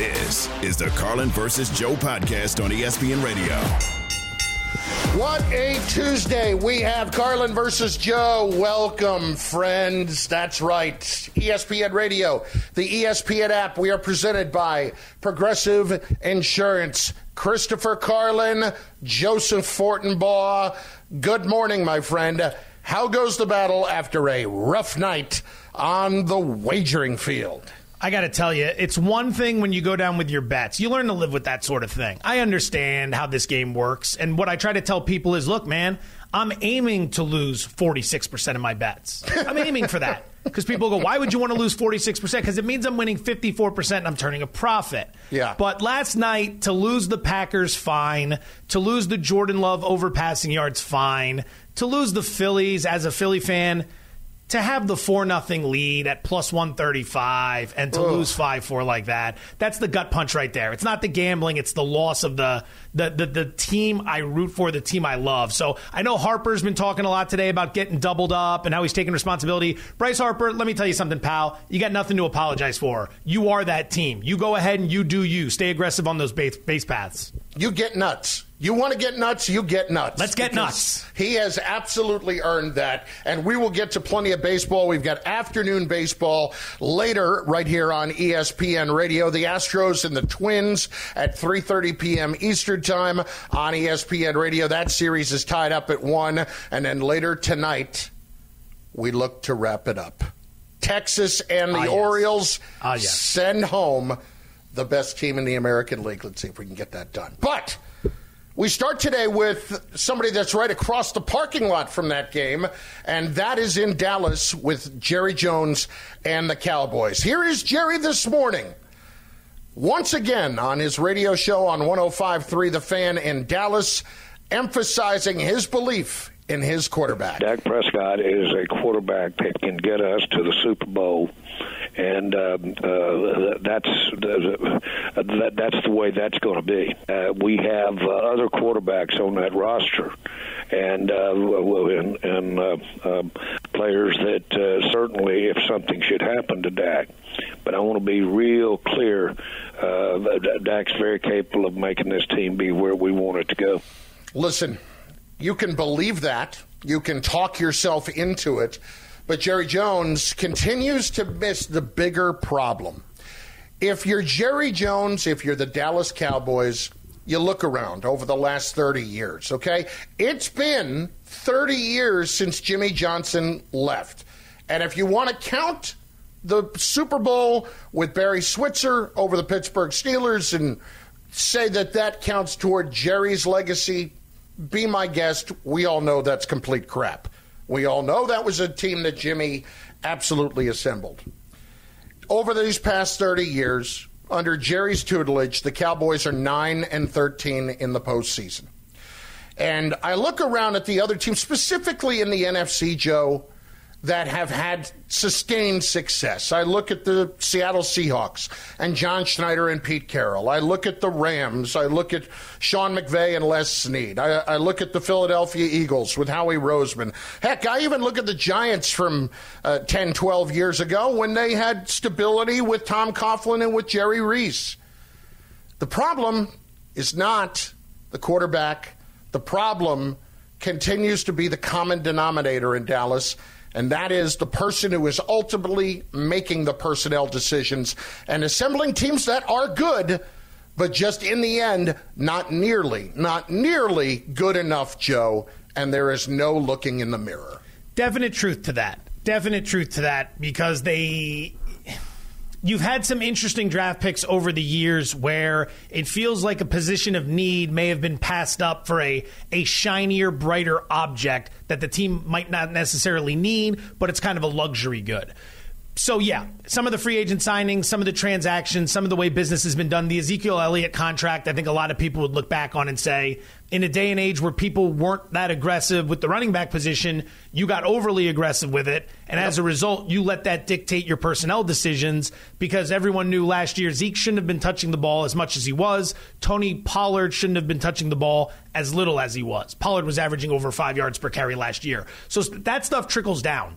This is the Carlin versus Joe podcast on ESPN Radio. What a Tuesday. We have Carlin versus Joe. Welcome, friends. That's right. ESPN Radio, the ESPN app. We are presented by Progressive Insurance. Christopher Carlin, Joseph Fortenbaugh. Good morning, my friend. How goes the battle after a rough night on the wagering field? I got to tell you, it's one thing when you go down with your bets. You learn to live with that sort of thing. I understand how this game works. And what I try to tell people is look, man, I'm aiming to lose 46% of my bets. I'm aiming for that. Because people go, why would you want to lose 46%? Because it means I'm winning 54% and I'm turning a profit. Yeah. But last night, to lose the Packers, fine. To lose the Jordan Love overpassing yards, fine. To lose the Phillies as a Philly fan, to have the 4 nothing lead at plus 135 and to Ugh. lose 5-4 like that that's the gut punch right there it's not the gambling it's the loss of the the, the the team I root for the team I love so I know Harper's been talking a lot today about getting doubled up and how he's taking responsibility Bryce Harper let me tell you something pal you got nothing to apologize for you are that team you go ahead and you do you stay aggressive on those base, base paths You get nuts. You want to get nuts, you get nuts. Let's get nuts. He has absolutely earned that. And we will get to plenty of baseball. We've got afternoon baseball later right here on ESPN Radio. The Astros and the Twins at 3:30 p.m. Eastern Time on ESPN Radio. That series is tied up at 1 and then later tonight we look to wrap it up. Texas and the Ah, yes. Orioles Ah, yes. send home the best team in the American League. Let's see if we can get that done. But we start today with somebody that's right across the parking lot from that game, and that is in Dallas with Jerry Jones and the Cowboys. Here is Jerry this morning. Once again on his radio show on 105.3 The Fan in Dallas, emphasizing his belief in his quarterback. Dak Prescott is a quarterback that can get us to the Super Bowl, and um, uh, that's uh, that, that's the way that's going to be. Uh, we have uh, other quarterbacks on that roster, and uh, and, and uh, um, players that uh, certainly, if something should happen to Dak, but I want to be real clear. Uh, Dak's very capable of making this team be where we want it to go. Listen, you can believe that. You can talk yourself into it. But Jerry Jones continues to miss the bigger problem. If you're Jerry Jones, if you're the Dallas Cowboys, you look around over the last 30 years, okay? It's been 30 years since Jimmy Johnson left. And if you want to count the Super Bowl with Barry Switzer over the Pittsburgh Steelers and say that that counts toward Jerry's legacy, be my guest. We all know that's complete crap. We all know that was a team that Jimmy absolutely assembled. Over these past 30 years, under Jerry's tutelage, the Cowboys are 9 and 13 in the postseason. And I look around at the other teams, specifically in the NFC, Joe, that have had sustained success. I look at the Seattle Seahawks and John Schneider and Pete Carroll. I look at the Rams. I look at Sean McVay and Les Snead. I, I look at the Philadelphia Eagles with Howie Roseman. Heck, I even look at the Giants from uh, 10, 12 years ago when they had stability with Tom Coughlin and with Jerry Reese. The problem is not the quarterback. The problem continues to be the common denominator in Dallas, and that is the person who is ultimately making the personnel decisions and assembling teams that are good, but just in the end, not nearly, not nearly good enough, Joe, and there is no looking in the mirror. definite truth to that. Definite truth to that because they. You've had some interesting draft picks over the years where it feels like a position of need may have been passed up for a, a shinier, brighter object that the team might not necessarily need, but it's kind of a luxury good. So yeah, some of the free agent signings, some of the transactions, some of the way business has been done. The Ezekiel Elliott contract, I think a lot of people would look back on and say, in a day and age where people weren't that aggressive with the running back position, you got overly aggressive with it, and as a result, you let that dictate your personnel decisions because everyone knew last year Zeke shouldn't have been touching the ball as much as he was. Tony Pollard shouldn't have been touching the ball as little as he was. Pollard was averaging over five yards per carry last year, so that stuff trickles down.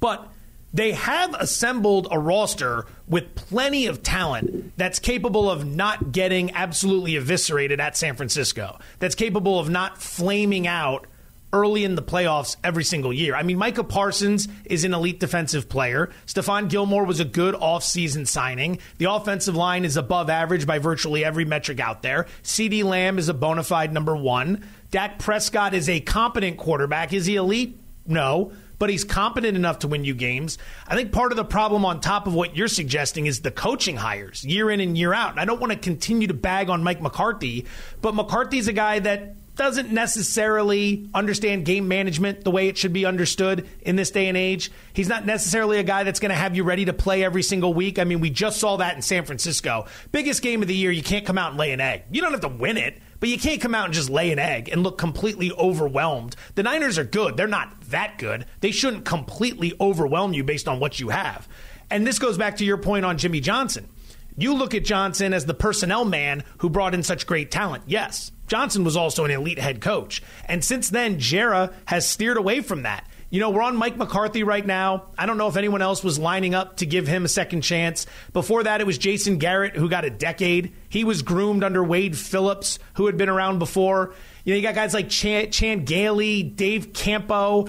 But they have assembled a roster with plenty of talent that's capable of not getting absolutely eviscerated at San Francisco, that's capable of not flaming out early in the playoffs every single year. I mean, Micah Parsons is an elite defensive player. Stephon Gilmore was a good offseason signing. The offensive line is above average by virtually every metric out there. CeeDee Lamb is a bona fide number one. Dak Prescott is a competent quarterback. Is he elite? No. But he's competent enough to win you games. I think part of the problem, on top of what you're suggesting, is the coaching hires year in and year out. And I don't want to continue to bag on Mike McCarthy, but McCarthy's a guy that doesn't necessarily understand game management the way it should be understood in this day and age. He's not necessarily a guy that's going to have you ready to play every single week. I mean, we just saw that in San Francisco. Biggest game of the year, you can't come out and lay an egg. You don't have to win it, but you can't come out and just lay an egg and look completely overwhelmed. The Niners are good. They're not that good. They shouldn't completely overwhelm you based on what you have. And this goes back to your point on Jimmy Johnson. You look at Johnson as the personnel man who brought in such great talent. Yes, Johnson was also an elite head coach. And since then, Jerry has steered away from that. You know, we're on Mike McCarthy right now. I don't know if anyone else was lining up to give him a second chance. Before that, it was Jason Garrett, who got a decade. He was groomed under Wade Phillips, who had been around before. You know, you got guys like Chan, Chan Gailey, Dave Campo.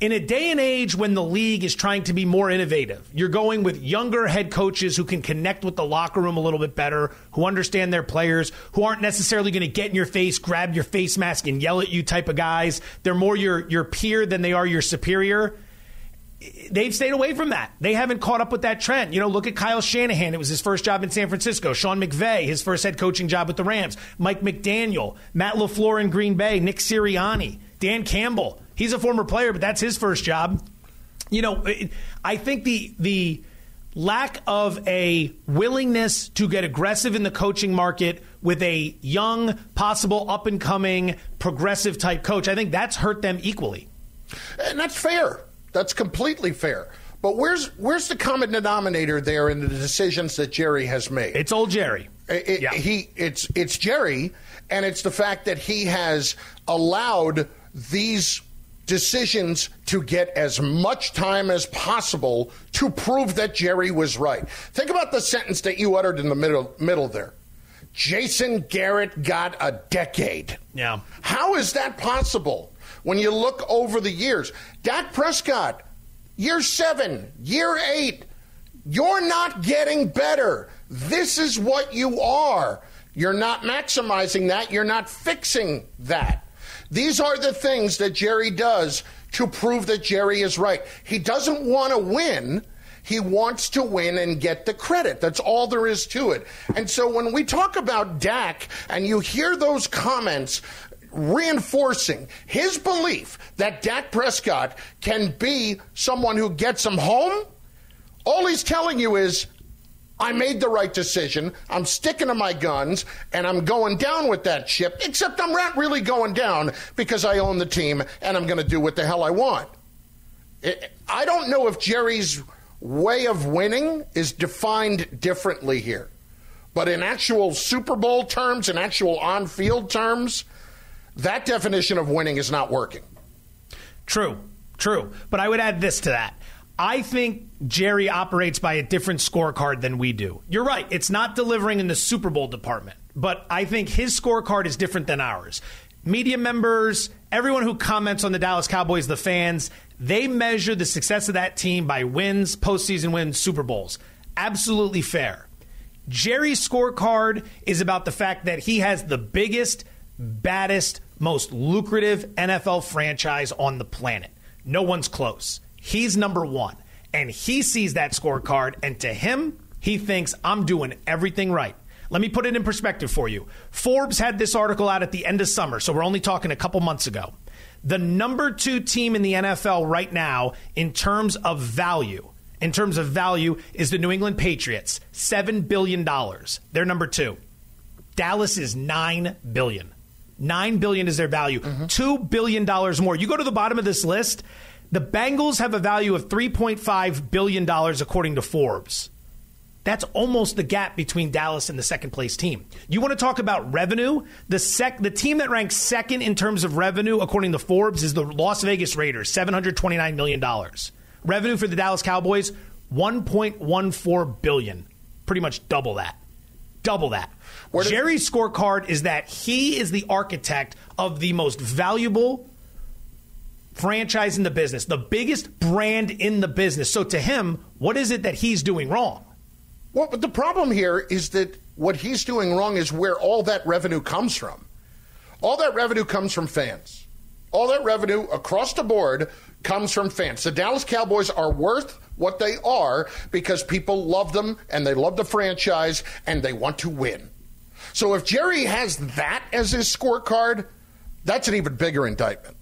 In a day and age when the league is trying to be more innovative, you're going with younger head coaches who can connect with the locker room a little bit better, who understand their players, who aren't necessarily going to get in your face, grab your face mask, and yell at you type of guys. They're more your, your peer than they are your superior. They've stayed away from that. They haven't caught up with that trend. You know, look at Kyle Shanahan. It was his first job in San Francisco. Sean McVay, his first head coaching job with the Rams. Mike McDaniel, Matt LaFleur in Green Bay, Nick Sirianni, Dan Campbell He's a former player, but that's his first job. You know, I think the the lack of a willingness to get aggressive in the coaching market with a young, possible up and coming, progressive type coach, I think that's hurt them equally. And that's fair. That's completely fair. But where's where's the common denominator there in the decisions that Jerry has made? It's old Jerry. It, yeah. He it's it's Jerry, and it's the fact that he has allowed these decisions to get as much time as possible to prove that Jerry was right. Think about the sentence that you uttered in the middle middle there. Jason Garrett got a decade. Yeah. How is that possible when you look over the years? Dak Prescott, year seven, year eight, you're not getting better. This is what you are. You're not maximizing that. You're not fixing that. These are the things that Jerry does to prove that Jerry is right. He doesn't want to win. He wants to win and get the credit. That's all there is to it. And so when we talk about Dak and you hear those comments reinforcing his belief that Dak Prescott can be someone who gets him home, all he's telling you is, I made the right decision. I'm sticking to my guns and I'm going down with that ship, except I'm not really going down because I own the team and I'm going to do what the hell I want. I don't know if Jerry's way of winning is defined differently here. But in actual Super Bowl terms, in actual on field terms, that definition of winning is not working. True, true. But I would add this to that. I think Jerry operates by a different scorecard than we do. You're right. It's not delivering in the Super Bowl department, but I think his scorecard is different than ours. Media members, everyone who comments on the Dallas Cowboys, the fans, they measure the success of that team by wins, postseason wins, Super Bowls. Absolutely fair. Jerry's scorecard is about the fact that he has the biggest, baddest, most lucrative NFL franchise on the planet. No one's close. He's number one. And he sees that scorecard, and to him, he thinks, I'm doing everything right. Let me put it in perspective for you. Forbes had this article out at the end of summer, so we're only talking a couple months ago. The number two team in the NFL right now, in terms of value, in terms of value, is the New England Patriots, $7 billion. They're number two. Dallas is 9 billion. 9 billion is their value. Mm-hmm. $2 billion more. You go to the bottom of this list, the Bengals have a value of $3.5 billion, according to Forbes. That's almost the gap between Dallas and the second place team. You want to talk about revenue? The sec the team that ranks second in terms of revenue, according to Forbes, is the Las Vegas Raiders, $729 million. Revenue for the Dallas Cowboys, 1.14 billion. Pretty much double that. Double that. Where Jerry's scorecard is that he is the architect of the most valuable franchise in the business, the biggest brand in the business. So to him, what is it that he's doing wrong? Well, but the problem here is that what he's doing wrong is where all that revenue comes from. All that revenue comes from fans. All that revenue across the board comes from fans. The Dallas Cowboys are worth what they are because people love them and they love the franchise and they want to win. So if Jerry has that as his scorecard, that's an even bigger indictment.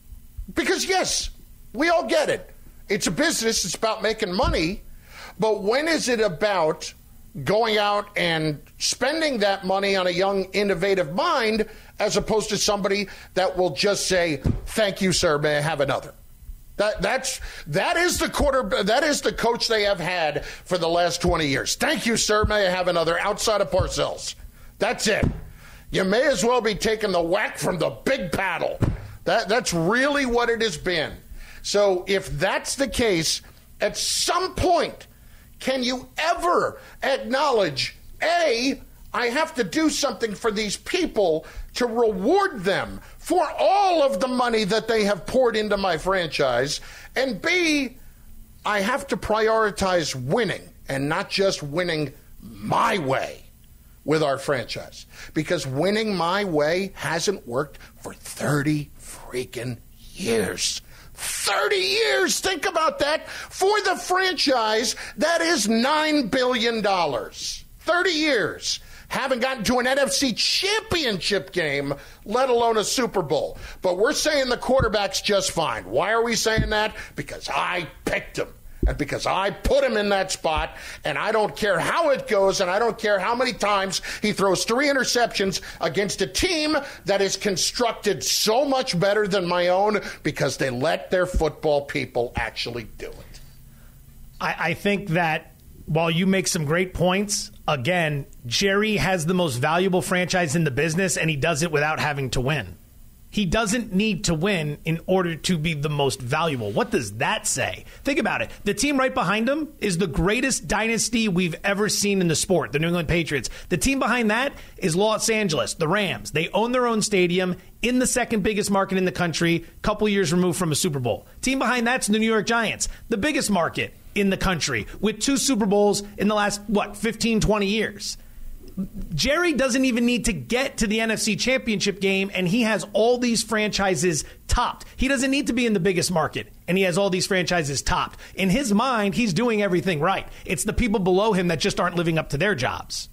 Because, yes, we all get it. It's a business, it's about making money. But when is it about going out and spending that money on a young, innovative mind as opposed to somebody that will just say, Thank you, sir, may I have another? That, that's that is the quarter that is the coach they have had for the last 20 years. Thank you, sir. May I have another outside of Parcells? That's it. You may as well be taking the whack from the big paddle. That that's really what it has been. So if that's the case, at some point, can you ever acknowledge a I have to do something for these people to reward them for all of the money that they have poured into my franchise. And B, I have to prioritize winning and not just winning my way with our franchise. Because winning my way hasn't worked for 30 freaking years. 30 years. Think about that. For the franchise, that is $9 billion. 30 years. Haven't gotten to an NFC championship game, let alone a Super Bowl. But we're saying the quarterback's just fine. Why are we saying that? Because I picked him. And because I put him in that spot, and I don't care how it goes, and I don't care how many times he throws three interceptions against a team that is constructed so much better than my own because they let their football people actually do it. I, I think that while you make some great points, again, Jerry has the most valuable franchise in the business, and he does it without having to win. He doesn't need to win in order to be the most valuable. What does that say? Think about it. The team right behind him is the greatest dynasty we've ever seen in the sport, the New England Patriots. The team behind that is Los Angeles, the Rams. They own their own stadium in the second biggest market in the country, couple years removed from a Super Bowl. Team behind that's the New York Giants, the biggest market in the country with two Super Bowls in the last what, 15, 20 years. Jerry doesn't even need to get to the NFC championship game, and he has all these franchises topped. He doesn't need to be in the biggest market, and he has all these franchises topped. In his mind, he's doing everything right. It's the people below him that just aren't living up to their jobs.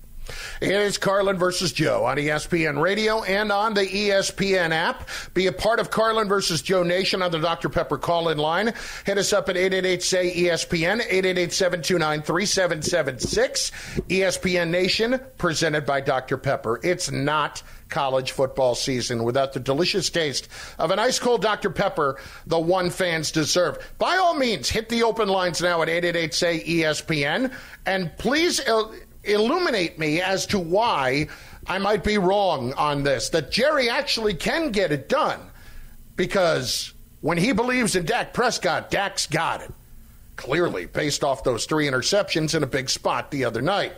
It is Carlin versus Joe on ESPN Radio and on the ESPN app. Be a part of Carlin versus Joe Nation on the Dr. Pepper call in line. Hit us up at 888 say ESPN, 888 729 3776. ESPN Nation, presented by Dr. Pepper. It's not college football season without the delicious taste of an ice cold Dr. Pepper, the one fans deserve. By all means, hit the open lines now at 888 say ESPN and please il- illuminate me as to why I might be wrong on this, that Jerry actually can get it done because when he believes in Dak Prescott, Dak's got it. Clearly, based off those three interceptions in a big spot the other night.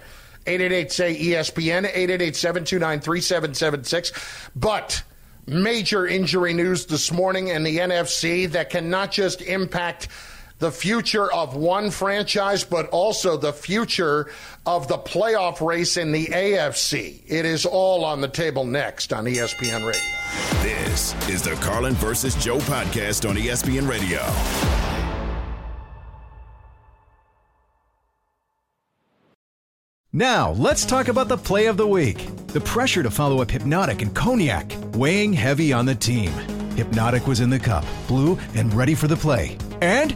888 say ESPN, 888 729 3776. But major injury news this morning in the NFC that can not just impact the future of one franchise, but also the future of the playoff race in the AFC. It is all on the table next on ESPN Radio. This is the Carlin versus Joe podcast on ESPN Radio. Now, let's talk about the play of the week. The pressure to follow up Hpnotiq and Cognac, weighing heavy on the team. Hpnotiq was in the cup, blue, and ready for the play. And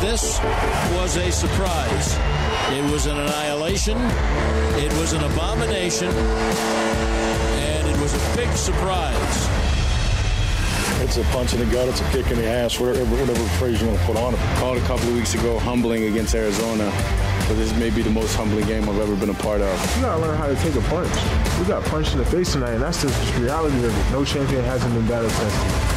This was a surprise. It was an annihilation. It was an abomination. And it was a big surprise. It's a punch in the gut. It's a kick in the ass. Whatever, whatever phrase you want to put on it. Called a couple of weeks ago, humbling against Arizona. But this may be the most humbling game I've ever been a part of. You gotta learn how to take a punch. We got punched in the face tonight, and that's just the reality of it. No champion hasn't been battle tested.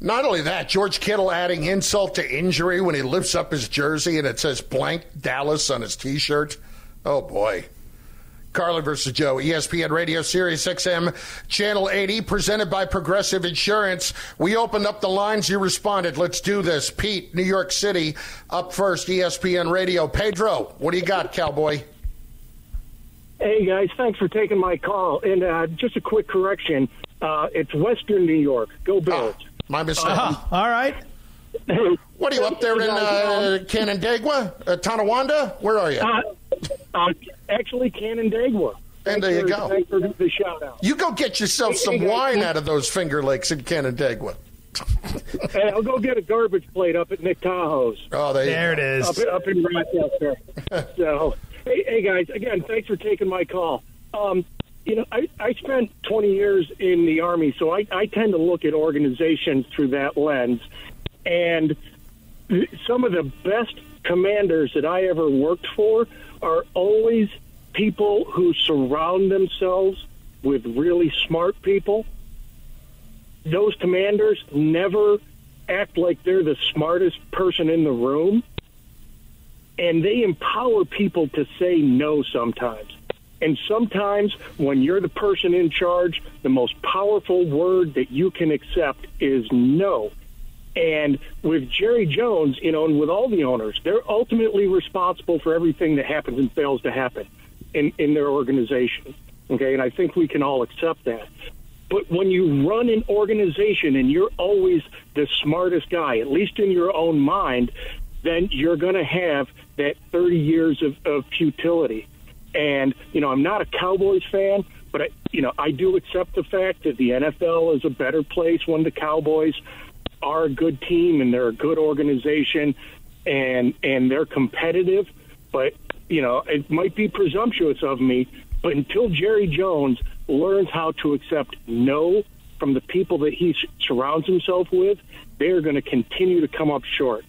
Not only that, George Kittle adding insult to injury when he lifts up his jersey and it says blank Dallas on his t shirt. Oh boy. Carlin versus Joe, ESPN Radio Sirius XM, Channel 80, presented by Progressive Insurance. We opened up the lines, you responded. Let's do this. Pete, New York City, up first, ESPN Radio. Pedro, what do you got, cowboy? Hey, guys, thanks for taking my call. And uh, just a quick correction uh, it's Western New York. Go Bills. Oh, my mistake. Uh, all right. What are you up there in uh, Canandaigua, uh, Tonawanda? Where are you? Uh, uh, actually, Canandaigua. And there you go. Thanks for the shout out. You go get yourself hey, some hey, wine out of those Finger Lakes in Canandaigua. hey, I'll go get a garbage plate up at Nick Tahoe's. Oh, there, there it is. Up, up in Rochester. so, hey, hey, guys, again, thanks for taking my call. Um, you know, I, I spent 20 years in the Army, so I, I tend to look at organizations through that lens. And some of the best commanders that I ever worked for are always people who surround themselves with really smart people. Those commanders never act like they're the smartest person in the room, and they empower people to say no sometimes. And sometimes when you're the person in charge, the most powerful word that you can accept is no. And with Jerry Jones, you know, and with all the owners, they're ultimately responsible for everything that happens and fails to happen in, in their organization. Okay, and I think we can all accept that. But when you run an organization and you're always the smartest guy, at least in your own mind, then you're going to have that 30 years of, of futility. And, you know, I'm not a Cowboys fan, but, I, you know, I do accept the fact that the NFL is a better place when the Cowboys are a good team and they're a good organization and and they're competitive. But you know, it might be presumptuous of me, but until Jerry Jones learns how to accept no from the people that he surrounds himself with, they're going to continue to come up short.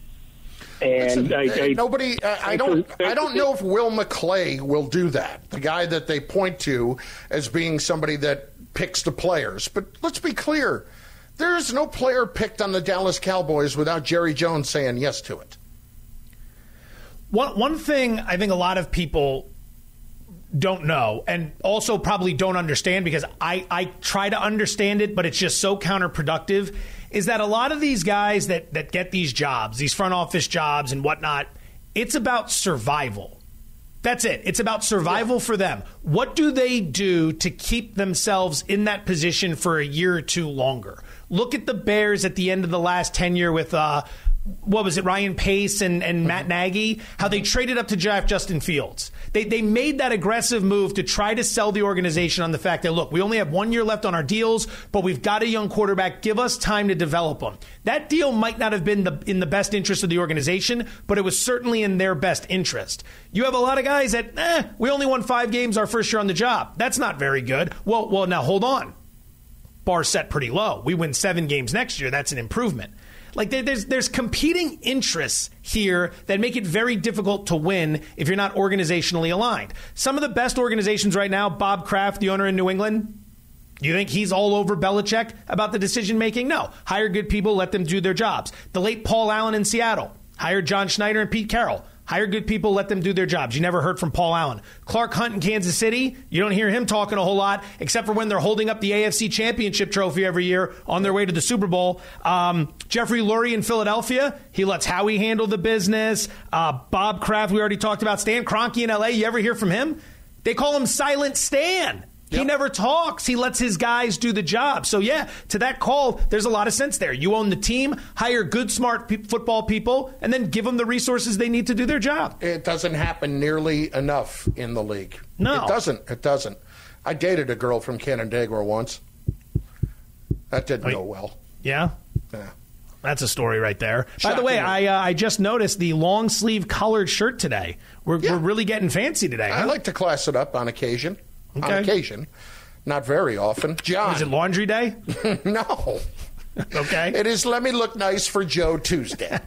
And Listen, I, I, nobody, uh, I, I don't, I don't know if Will McClay will do that. The guy that they point to as being somebody that picks the players. But let's be clear: there is no player picked on the Dallas Cowboys without Jerry Jones saying yes to it. One, one thing I think a lot of people don't know and also probably don't understand because I, I try to understand it, but it's just so counterproductive is that a lot of these guys that, that get these jobs, these front office jobs and whatnot, it's about survival. That's it. It's about survival yeah. for them. What do they do to keep themselves in that position for a year or two longer? Look at the Bears at the end of the last tenure with uh, what was it, Ryan Pace and, and Matt mm-hmm. Nagy, how they traded up to draft Justin Fields. They, they made that aggressive move to try to sell the organization on the fact that, look, we only have one year left on our deals, but we've got a young quarterback. Give us time to develop him. That deal might not have been the, in the best interest of the organization, but it was certainly in their best interest. You have a lot of guys that, eh, we only won five games our first year on the job. That's not very good. Well, well, now hold on. bar set pretty low. We win seven games next year. That's an improvement. Like there's there's competing interests here that make it very difficult to win if you're not organizationally aligned. Some of the best organizations right now, Bob Kraft, the owner in New England, you think he's all over Belichick about the decision making? No. Hire good people, let them do their jobs. The late Paul Allen in Seattle hired John Schneider and Pete Carroll. Hire good people, let them do their jobs. You never heard from Paul Allen. Clark Hunt in Kansas City, you don't hear him talking a whole lot, except for when they're holding up the AFC Championship trophy every year on their way to the Super Bowl. Um, Jeffrey Lurie in Philadelphia, he lets Howie handle the business. Uh, Bob Kraft, we already talked about. Stan Kroenke in LA, you ever hear from him? They call him Silent Stan. He never talks. He lets his guys do the job. So, yeah, to that call, there's a lot of sense there. You own the team, hire good, smart pe- football people, and then give them the resources they need to do their job. It doesn't happen nearly enough in the league. No. It doesn't. It doesn't. I dated a girl from Canandaigua once. That didn't go well. Yeah? Yeah. That's a story right there. By the way, I uh, I just noticed the long sleeve colored shirt today. We're, Yeah. we're really getting fancy today. I like to class it up on occasion. On occasion. Not very often. John. Is it laundry day? no. Okay. It is Let Me Look Nice for Joe Tuesday.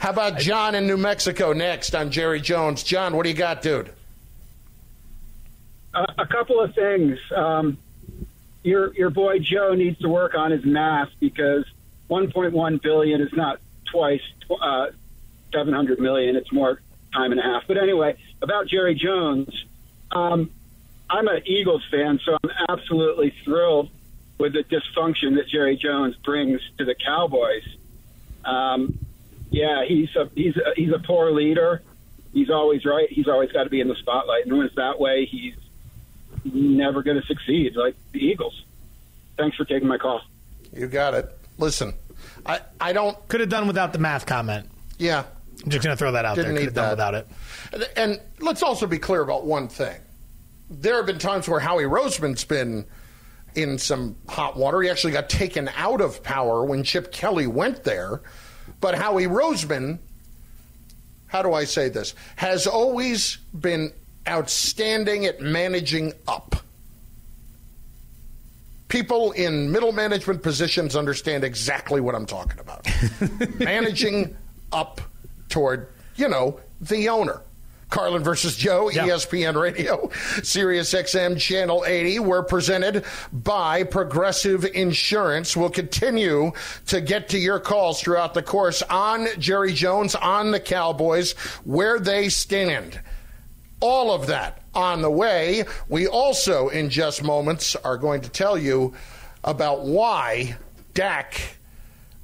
How about John in New Mexico next on Jerry Jones? John, what do you got, dude? Uh, a couple of things. Um, your your boy Joe needs to work on his math because 1.1 billion is not twice tw- uh, 700 million. It's more time and a half. But anyway, about Jerry Jones, um, I'm an Eagles fan, so I'm absolutely thrilled with the dysfunction that Jerry Jones brings to the Cowboys. Um, yeah, he's a he's a, he's a poor leader. He's always right. He's always got to be in the spotlight, and when it's that way, he's never going to succeed like the Eagles. Thanks for taking my call. You got it. Listen, I, I don't. Could have done without the math comment. Yeah. I'm just going to throw that out Didn't there. need Could have done that. without it. And, and let's also be clear about one thing. There have been times where Howie Roseman's been in some hot water. He actually got taken out of power when Chip Kelly went there. But Howie Roseman, how do I say this, has always been outstanding at managing up. People in middle management positions understand exactly what I'm talking about. managing up toward, you know, the owner. Carlin versus Joe, E ESPN Radio, Sirius XM Channel 80. We're presented by Progressive Insurance. We'll continue to get to your calls throughout the course on Jerry Jones, on the Cowboys, where they stand. All of that on the way. We also, in just moments, are going to tell you about why Dak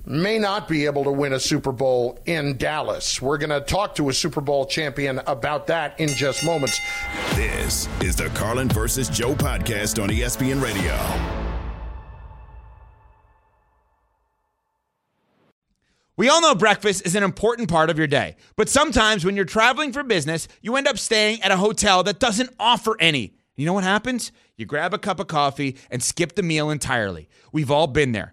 may not be able to win a Super Bowl in Dallas. We're going to talk to a Super Bowl champion about that in just moments. This is the Carlin versus Joe podcast on ESPN Radio. We all know breakfast is an important part of your day, but sometimes when you're traveling for business, you end up staying at a hotel that doesn't offer any. You know what happens? You grab a cup of coffee and skip the meal entirely. We've all been there.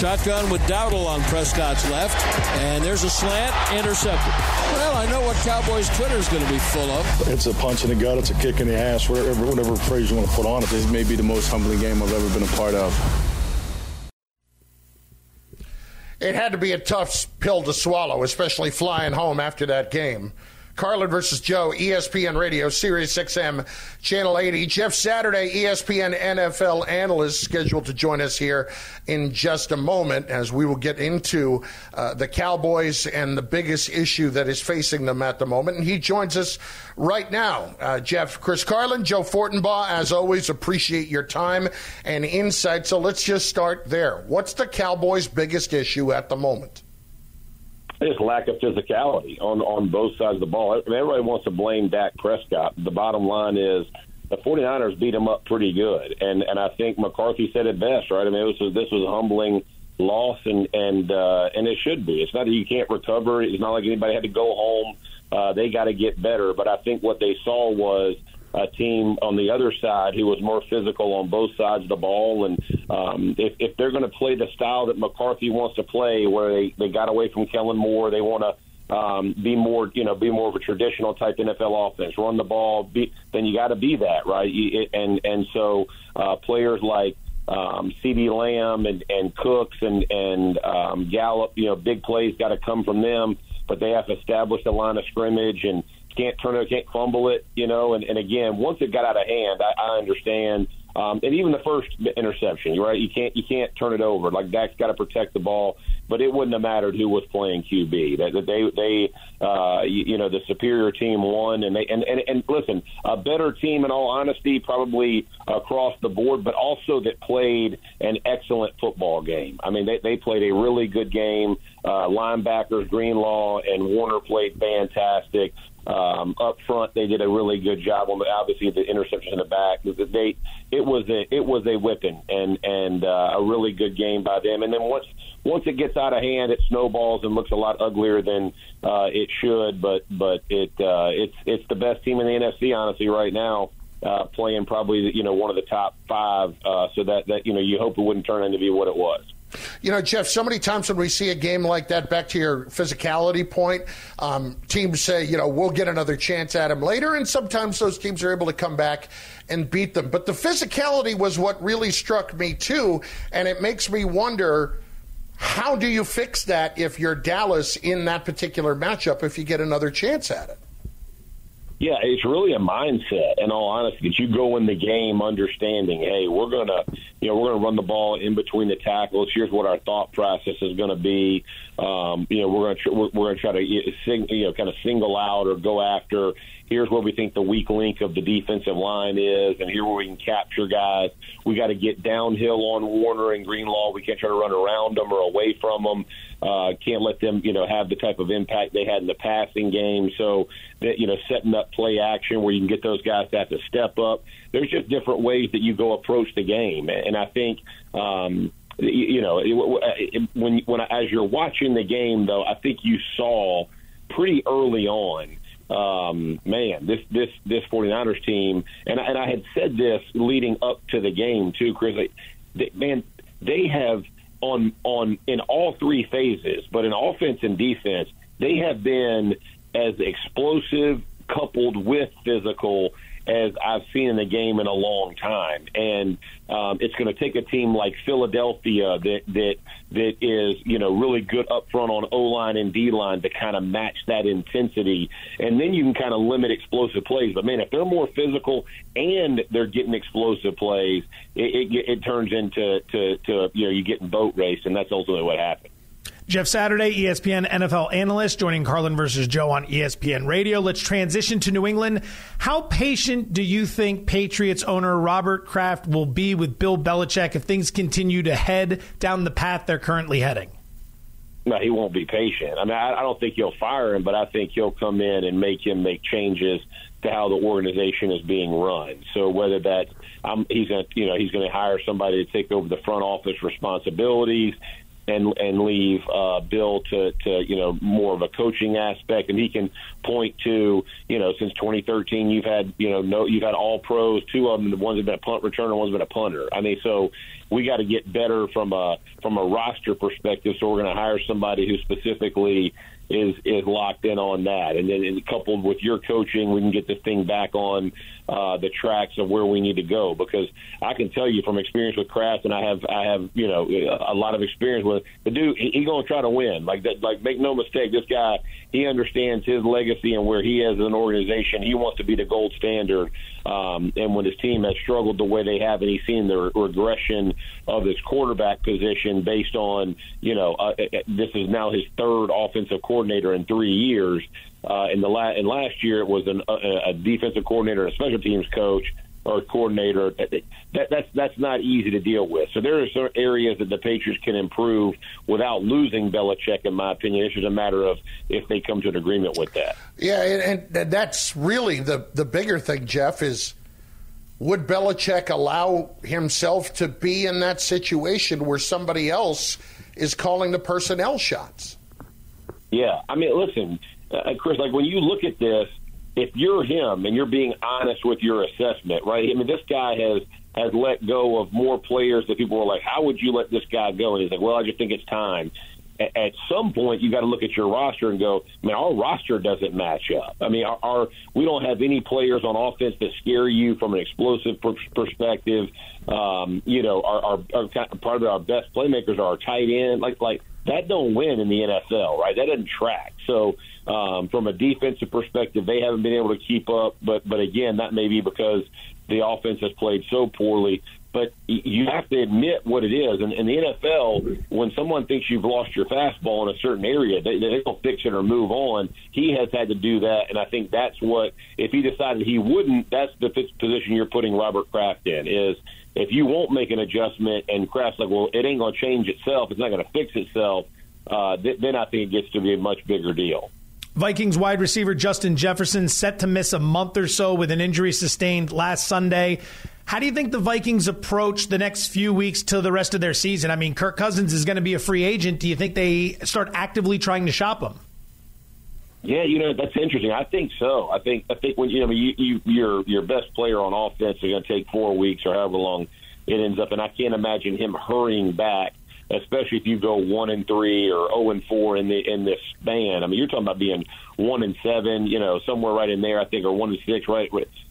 Shotgun with Dowdle on Prescott's left, and there's a slant intercepted. Well, I know what Cowboys Twitter is going to be full of. It's a punch in the gut. It's a kick in the ass. Whatever, whatever phrase you want to put on it. This may be the most humbling game I've ever been a part of. It had to be a tough pill to swallow, especially flying home after that game. Carlin versus Joe, ESPN Radio, Sirius XM, Channel 80. Jeff Saturday, ESPN NFL analyst, scheduled to join us here in just a moment as we will get into uh, the Cowboys and the biggest issue that is facing them at the moment. And he joins us right now. Uh, Jeff, Chris Carlin, Joe Fortenbaugh, as always, appreciate your time and insight. So let's just start there. What's the Cowboys' biggest issue at the moment? It's lack of physicality on on both sides of the ball. Everybody wants to blame Dak Prescott. The bottom line is the 49ers beat him up pretty good, and and I think McCarthy said it best, right? I mean, it was this was a humbling loss, and and uh, and it should be. It's not that you can't recover. It's not like anybody had to go home. Uh, they got to get better, but I think what they saw was a team on the other side who was more physical on both sides of the ball. And um, if, if they're going to play the style that McCarthy wants to play, where they, they got away from Kellen Moore, they want to um, be more, you know, be more of a traditional type NFL offense, run the ball. Be, then you got to be that, right? You, and and so uh, players like um, CeeDee Lamb and, and Cooks and and um, Gallup, you know, big plays got to come from them, but they have to establish the line of scrimmage and can't turn it, can't fumble it, you know. And, and again, once it got out of hand, I, I understand. Um, and even the first interception, right? You can't you can't turn it over. Like Dak's got to protect the ball, but it wouldn't have mattered who was playing QB. That they they uh, you, you know the superior team won, and they and, and and listen, a better team in all honesty, probably across the board, but also that played an excellent football game. I mean, they they played a really good game. Uh, linebackers Greenlaw and Warner played fantastic. Um, up front, they did a really good job on the obviously the interception in the back. They it was a it was a whipping and and uh, a really good game by them. And then once once it gets out of hand, it snowballs and looks a lot uglier than uh, it should. But but it uh, it's it's the best team in the NFC honestly right now. Uh, playing probably you know one of the top five, uh, so that that you know you hope it wouldn't turn into be what it was. You know, Jeff, so many times when we see a game like that, back to your physicality point, um, teams say, you know, we'll get another chance at them later, and sometimes those teams are able to come back and beat them. But the physicality was what really struck me, too, and it makes me wonder how do you fix that if you're Dallas in that particular matchup if you get another chance at it? Yeah, it's really a mindset. In all honesty, that you go in the game understanding, hey, we're gonna, you know, we're gonna run the ball in between the tackles. Here's what our thought process is going to be. Um, you know, we're gonna we're, we're gonna try to you know kind of single out or go after here's where we think the weak link of the defensive line is, and here where we can capture guys. We got to get downhill on Warner and Greenlaw. We can't try to run around them or away from them. Uh, can't let them, you know, have the type of impact they had in the passing game. So that you know, setting up play action where you can get those guys to have to step up. There's just different ways that you go approach the game, and I think. Um, you know, when when as you're watching the game, though, I think you saw pretty early on um, man, this this this 49ers team, and and I had said this leading up to the game too, Chris. They, man, they have on on in all three phases, but in offense and defense, they have been as explosive coupled with physical as I've seen in the game in a long time. And um, it's going to take a team like Philadelphia that that that is you know really good up front on O line and D line to kind of match that intensity, and then you can kind of limit explosive plays. But man, if they're more physical and they're getting explosive plays, it, it, it turns into to, to you know you get in boat race, and that's ultimately what happens. Jeff Saturday, ESPN NFL analyst, joining Carlin versus Joe on ESPN Radio. Let's transition to New England. How patient do you think Patriots owner Robert Kraft will be with Bill Belichick if things continue to head down the path they're currently heading? No, he won't be patient. I mean, I, I don't think he'll fire him, but I think he'll come in and make him make changes to how the organization is being run. So whether that's um, he's going to, you know, he's going to hire somebody to take over the front office responsibilities and and leave uh, Bill to to you know more of a coaching aspect, and he can point to you know since 2013 you've had you know no you've had all pros, two of them the ones have been a punt returner, one's been a punter. I mean, so we got to get better from a from a roster perspective. So we're going to hire somebody who specifically is is locked in on that, and then and coupled with your coaching, we can get this thing back on uh, the tracks of where we need to go. Because I can tell you from experience with Kraft, and I have I have you know a lot of experience with the dude. He's he to try to win. Like that. Like make no mistake, this guy he understands his legacy and where he is as an organization. He wants to be the gold standard. Um, and when his team has struggled the way they have, and he's seen the regression of his quarterback position based on you know uh, uh this is now his third offensive coordinator in three years. Uh, in the la- and last year it was an, a, a defensive coordinator, and a special teams coach or coordinator. That, that's that's not easy to deal with. So there are some areas that the Patriots can improve without losing Belichick. In my opinion, it's just a matter of if they come to an agreement with that. Yeah, and, and that's really the the bigger thing, Jeff. Is would Belichick allow himself to be in that situation where somebody else is calling the personnel shots? Yeah, I mean, listen, uh, Chris. Like when you look at this, if you're him and you're being honest with your assessment, right? I mean, this guy has has let go of more players that people were like, "How would you let this guy go?" And he's like, "Well, I just think it's time." At some point, you got to look at your roster and go, "I mean, our roster doesn't match up. I mean, our, our we don't have any players on offense that scare you from an explosive per- perspective. Um, you know, our, our, our part of our best playmakers are our tight end. Like, like that don't win in the NFL, right? That doesn't track. So um, from a defensive perspective, they haven't been able to keep up. But but again, that may be because the offense has played so poorly. But you have to admit what it is. And in the NFL, when someone thinks you've lost your fastball in a certain area, they, they don't fix it or move on. He has had to do that, and I think that's what. If he decided he wouldn't, that's the position you're putting Robert Kraft in. Is if you won't make an adjustment, and Kraft's like, well, it ain't going to change itself. It's not going to fix itself. Uh, th- then I think it gets to be a much bigger deal. Vikings wide receiver Justin Jefferson set to miss a month or so with an injury sustained last Sunday. How do you think the Vikings approach the next few weeks to the rest of their season? I mean, Kirk Cousins is going to be a free agent. Do you think they start actively trying to shop him? Yeah, you know that's interesting. I think so. I think I think when you know you, you your your best player on offense is going to take four weeks or however long it ends up, and I can't imagine him hurrying back especially if you go one and three or zero oh and four in the in this span. I mean, you're talking about being one and seven, you know, somewhere right in there, I think, or one and six, right?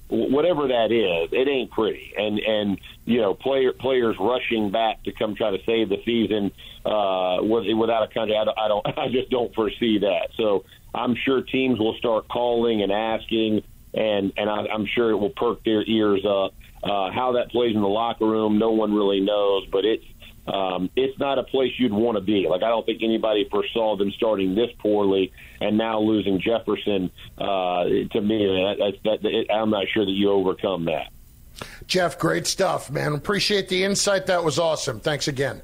Whatever that is, it ain't pretty. And and you know, player players rushing back to come try to save the season uh, without a country. I don't, I don't, I just don't foresee that. So I'm sure teams will start calling and asking, and and I, I'm sure it will perk their ears up. Uh, how that plays in the locker room, no one really knows, but it's um, it's not a place you'd want to be. Like I don't think anybody foresaw them starting this poorly and now losing Jefferson. Uh, to me, that, that, that, I'm not sure that you overcome that. Jeff, great stuff, man. Appreciate the insight. That was awesome. Thanks again.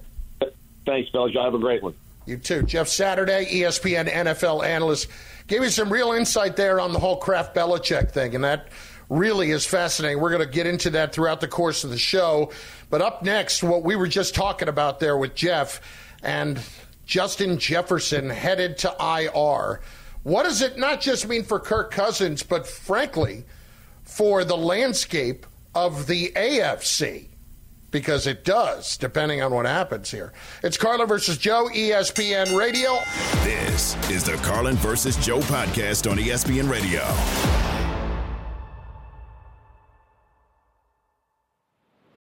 Thanks, fellas. Y'all have a great one. You too. Jeff Saturday, ESPN NFL analyst, gave me some real insight there on the whole Kraft Belichick thing, and that really is fascinating. We're going to get into that throughout the course of the show. But up next, what we were just talking about there with Jeff and Justin Jefferson headed to IR. What does it not just mean for Kirk Cousins, but frankly, for the landscape of the AFC? Because it does, depending on what happens here. It's Carlin versus Joe, ESPN Radio. This is the Carlin versus Joe podcast on ESPN Radio.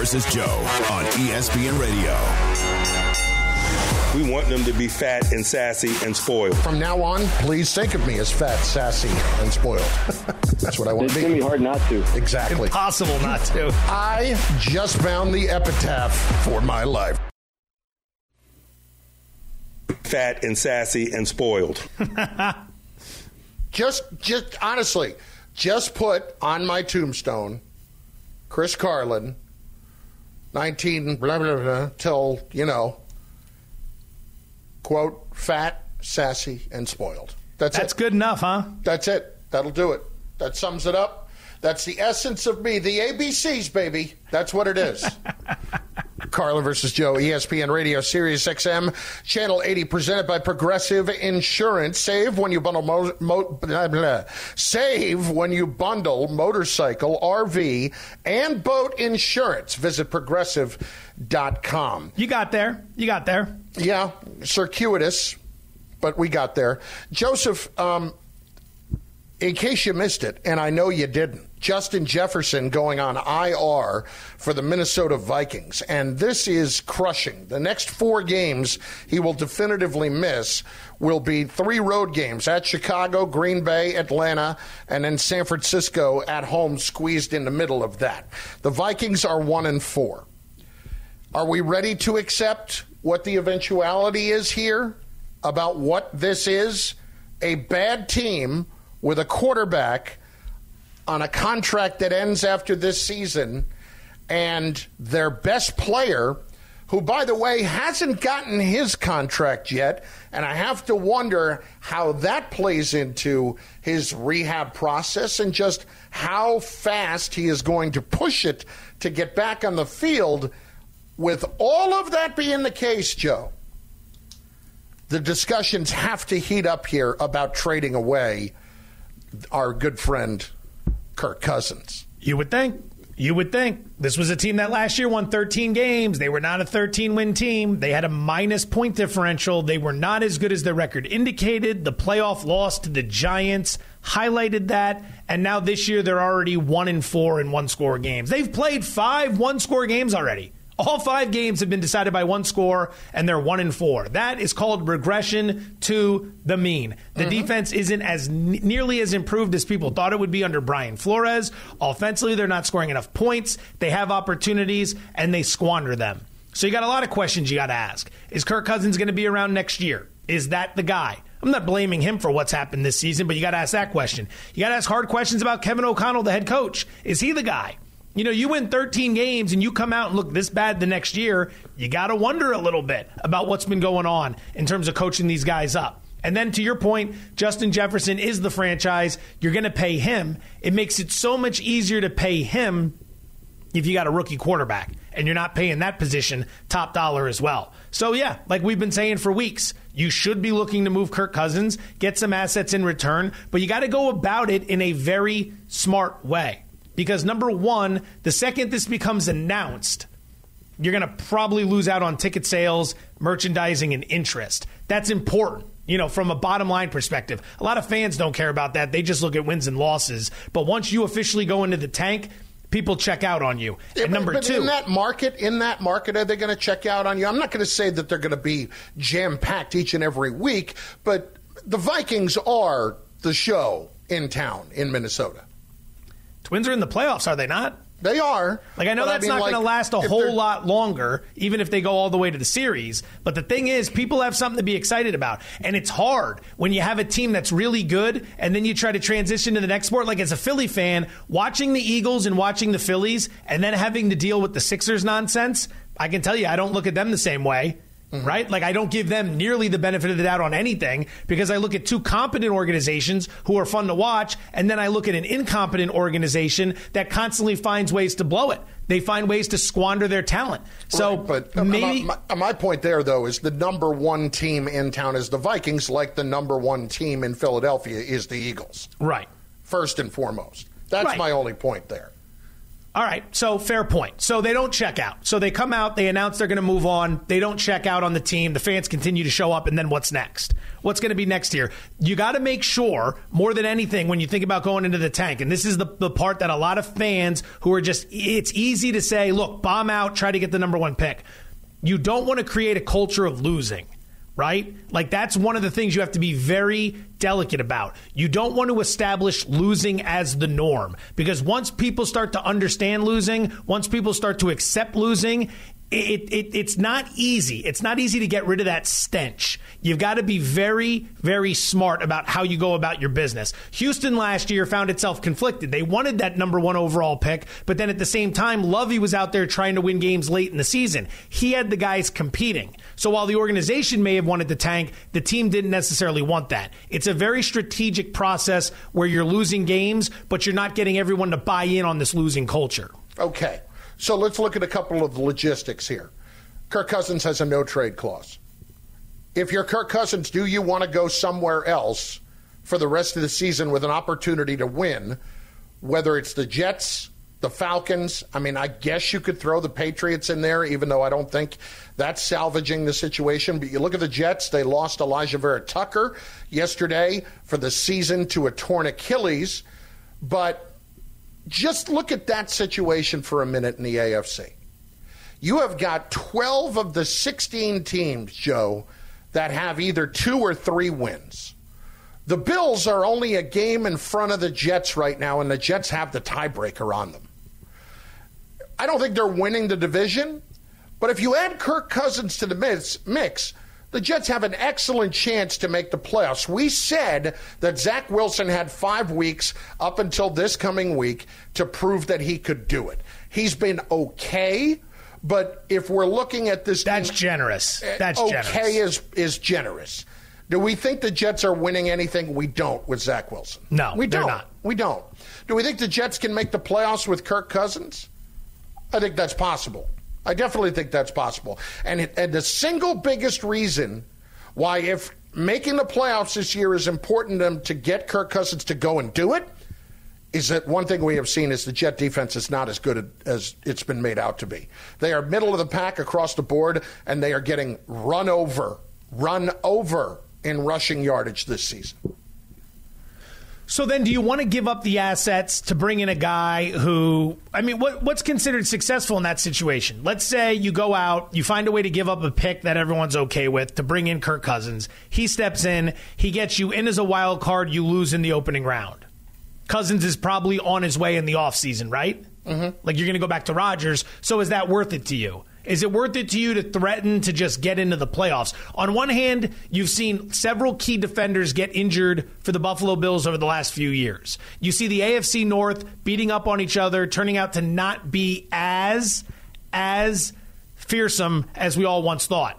Versus Joe on ESPN Radio. We want them to be fat and sassy and spoiled. From now on, please think of me as fat, sassy, and spoiled. That's what I want to be. It's going to be hard not to. Exactly. Impossible not to. I just found the epitaph for my life. Fat and sassy and spoiled. just, just honestly, just put on my tombstone, Chris Carlin, 19 blah blah blah till you know, quote fat, sassy, and spoiled. That's it. That's it. good enough, huh? That's it. That'll do it. That sums it up. That's the essence of me. The ABCs, baby. That's what it is. Carlin versus Joe, ESPN Radio, Sirius XM, Channel 80, presented by Progressive Insurance. Save when you bundle mo- mo- blah, blah. Save when you bundle motorcycle, RV, and boat insurance. Visit progressive.com. You got there. You got there. Yeah, circuitous, but we got there. Joseph, um, in case you missed it, and I know you didn't, Justin Jefferson going on IR for the Minnesota Vikings. And this is crushing. The next four games he will definitively miss will be three road games at Chicago, Green Bay, Atlanta, and then San Francisco at home, squeezed in the middle of that. The Vikings are one and four. Are we ready to accept what the eventuality is here about what this is? A bad team with a quarterback on a contract that ends after this season and their best player, who, by the way, hasn't gotten his contract yet. And I have to wonder how that plays into his rehab process and just how fast he is going to push it to get back on the field. With all of that being the case, Joe, the discussions have to heat up here about trading away our good friend Kirk Cousins. You would think. You would think. This was a team that last year won 13 games. They were not a 13 win team. They had a minus point differential. They were not as good as their record indicated. The playoff loss to the Giants highlighted that. And now this year they're already 1 in 4 in one score games. They've played five one score games already. All five games have been decided by one score, and they're one and four. That is called regression to the mean. The mm-hmm. defense isn't as n- nearly as improved as people thought it would be under Brian Flores. Offensively, they're not scoring enough points. They have opportunities, and they squander them. So you got a lot of questions you got to ask. Is Kirk Cousins going to be around next year? Is that the guy? I'm not blaming him for what's happened this season, but you got to ask that question. You got to ask hard questions about Kevin O'Connell, the head coach. Is he the guy? You know, you win 13 games and you come out and look this bad the next year, you got to wonder a little bit about what's been going on in terms of coaching these guys up. And then to your point, Justin Jefferson is the franchise. You're going to pay him. It makes it so much easier to pay him if you got a rookie quarterback and you're not paying that position top dollar as well. So, yeah, like we've been saying for weeks, you should be looking to move Kirk Cousins, get some assets in return, but you got to go about it in a very smart way. Because number one, the second this becomes announced, you're going to probably lose out on ticket sales, merchandising, and interest. That's important, you know, from a bottom line perspective. A lot of fans don't care about that. They just look at wins and losses. But once you officially go into the tank, people check out on you. Yeah, and but- number but two, in that market, in that market, are they going to check out on you? I'm not going to say that they're going to be jam packed each and every week, but the Vikings are the show in town in Minnesota. Twins are in the playoffs, are they not? They are. Like I know But I that's mean, not going to last a whole lot longer, even if they go all the way to the series. But the thing is, people have something to be excited about, and it's hard when you have a team that's really good, and then you try to transition to the next sport. Like as a Philly fan, watching the Eagles and watching the Phillies, and then having to deal with the Sixers nonsense. I can tell you, I don't look at them the same way. Mm-hmm. right? Like I don't give them nearly the benefit of the doubt on anything because I look at two competent organizations who are fun to watch, and then I look at an incompetent organization that constantly finds ways to blow it. They find ways to squander their talent. So, Right, but uh, maybe my, my- my point there, though, is the number one team in town is the Vikings, like the number one team in Philadelphia is the Eagles. Right. First and foremost. That's Right. my only point there. All right, so fair point. So they don't check out. So they come out, they announce they're going to move on. They don't check out on the team. The fans continue to show up, and then what's next? What's going to be next here? You got to make sure, more than anything, when you think about going into the tank, and this is the, the part that a lot of fans who are just, it's easy to say, look, bomb out, try to get the number one pick. You don't want to create a culture of losing right? Like that's one of the things you have to be very delicate about. You don't want to establish losing as the norm because once people start to understand losing, once people start to accept losing, it, it, it's not easy. It's not easy to get rid of that stench. You've got to be very, very smart about how you go about your business. Houston last year found itself conflicted. They wanted that number one overall pick, but then at the same time, Lovie was out there trying to win games late in the season. He had the guys competing. So while the organization may have wanted to tank, the team didn't necessarily want that. It's a very strategic process where you're losing games, but you're not getting everyone to buy in on this losing culture. Okay. So let's look at a couple of the logistics here. Kirk Cousins has a no trade clause. If you're Kirk Cousins, do you want to go somewhere else for the rest of the season with an opportunity to win? Whether it's the Jets, the Falcons, I mean, I guess you could throw the Patriots in there, even though I don't think that's salvaging the situation. But you look at the Jets, they lost Alijah Vera Tucker yesterday for the season to a torn Achilles. But just look at that situation for a minute in the AFC. You have got 12 of the 16 teams, Joe, that have either two or three wins. The Bills are only a game in front of the Jets right now, and the Jets have the tiebreaker on them. I don't think they're winning the division, but if you add Kirk Cousins to the mix, mix the Jets have an excellent chance to make the playoffs. We said that Zach Wilson had five weeks up until this coming week to prove that he could do it. He's been okay, but if we're looking at this, That's generous. Eh, that's okay generous. is is generous. Do we think the Jets are winning anything? We don't with Zach Wilson. No, we don't. not. We don't. Do we think the Jets can make the playoffs with Kirk Cousins? I think that's possible. I definitely think that's possible. And and the single biggest reason why if making the playoffs this year is important to them to get Kirk Cousins to go and do it is that one thing we have seen is the Jet defense is not as good as it's been made out to be. They are middle of the pack across the board, and they are getting run over, run over in rushing yardage this season. So then, do you want to give up the assets to bring in a guy who, I mean, what, what's considered successful in that situation? Let's say you go out, you find a way to give up a pick that everyone's okay with to bring in Kirk Cousins. He steps in, he gets you in as a wild card, you lose in the opening round. Cousins is probably on his way in the offseason, right? Mm-hmm. Like you're going to go back to Rodgers. So is that worth it to you? Is it worth it to you to threaten to just get into the playoffs? On one hand, you've seen several key defenders get injured for the Buffalo Bills over the last few years. You see the AFC North beating up on each other, turning out to not be as as fearsome as we all once thought.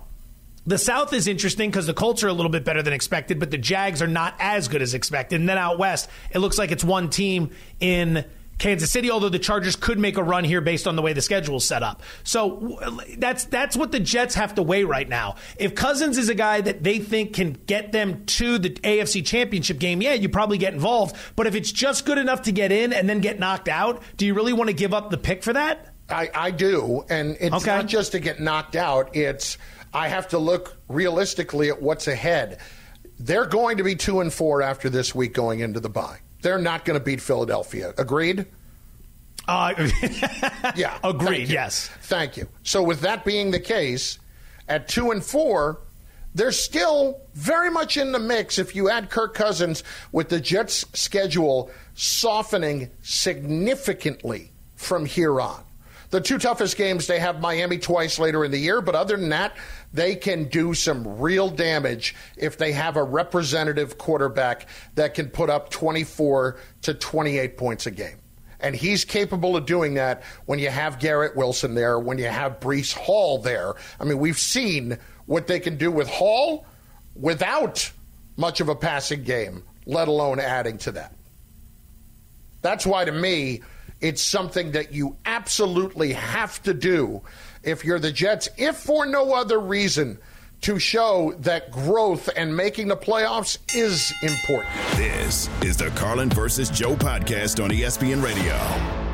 The South is interesting because the Colts are a little bit better than expected, but the Jags are not as good as expected. And then out west, it looks like it's one team in Kansas City, although the Chargers could make a run here based on the way the schedule is set up. So that's that's what the Jets have to weigh right now. If Cousins is a guy that they think can get them to the AFC Championship game, yeah, you probably get involved. But if it's just good enough to get in and then get knocked out, do you really want to give up the pick for that? I, I do, and it's Okay. not just to get knocked out. It's I have to look realistically at what's ahead. They're going to be two and four after this week going into the bye. They're not going to beat Philadelphia. Agreed? Uh, yeah. Agreed, Thank yes. Thank you. So with that being the case, at two and four, they're still very much in the mix if you add Kirk Cousins with the Jets' schedule softening significantly from here on. The two toughest games, they have Miami twice later in the year, but other than that, they can do some real damage if they have a representative quarterback that can put up 24 to 28 points a game. And he's capable of doing that when you have Garrett Wilson there, when you have Breece Hall there. I mean, we've seen what they can do with Hall without much of a passing game, let alone adding to that. That's why, to me, it's something that you absolutely have to do if you're the Jets, if for no other reason to show that growth and making the playoffs is important. This is the Carlin versus Joe podcast on ESPN Radio.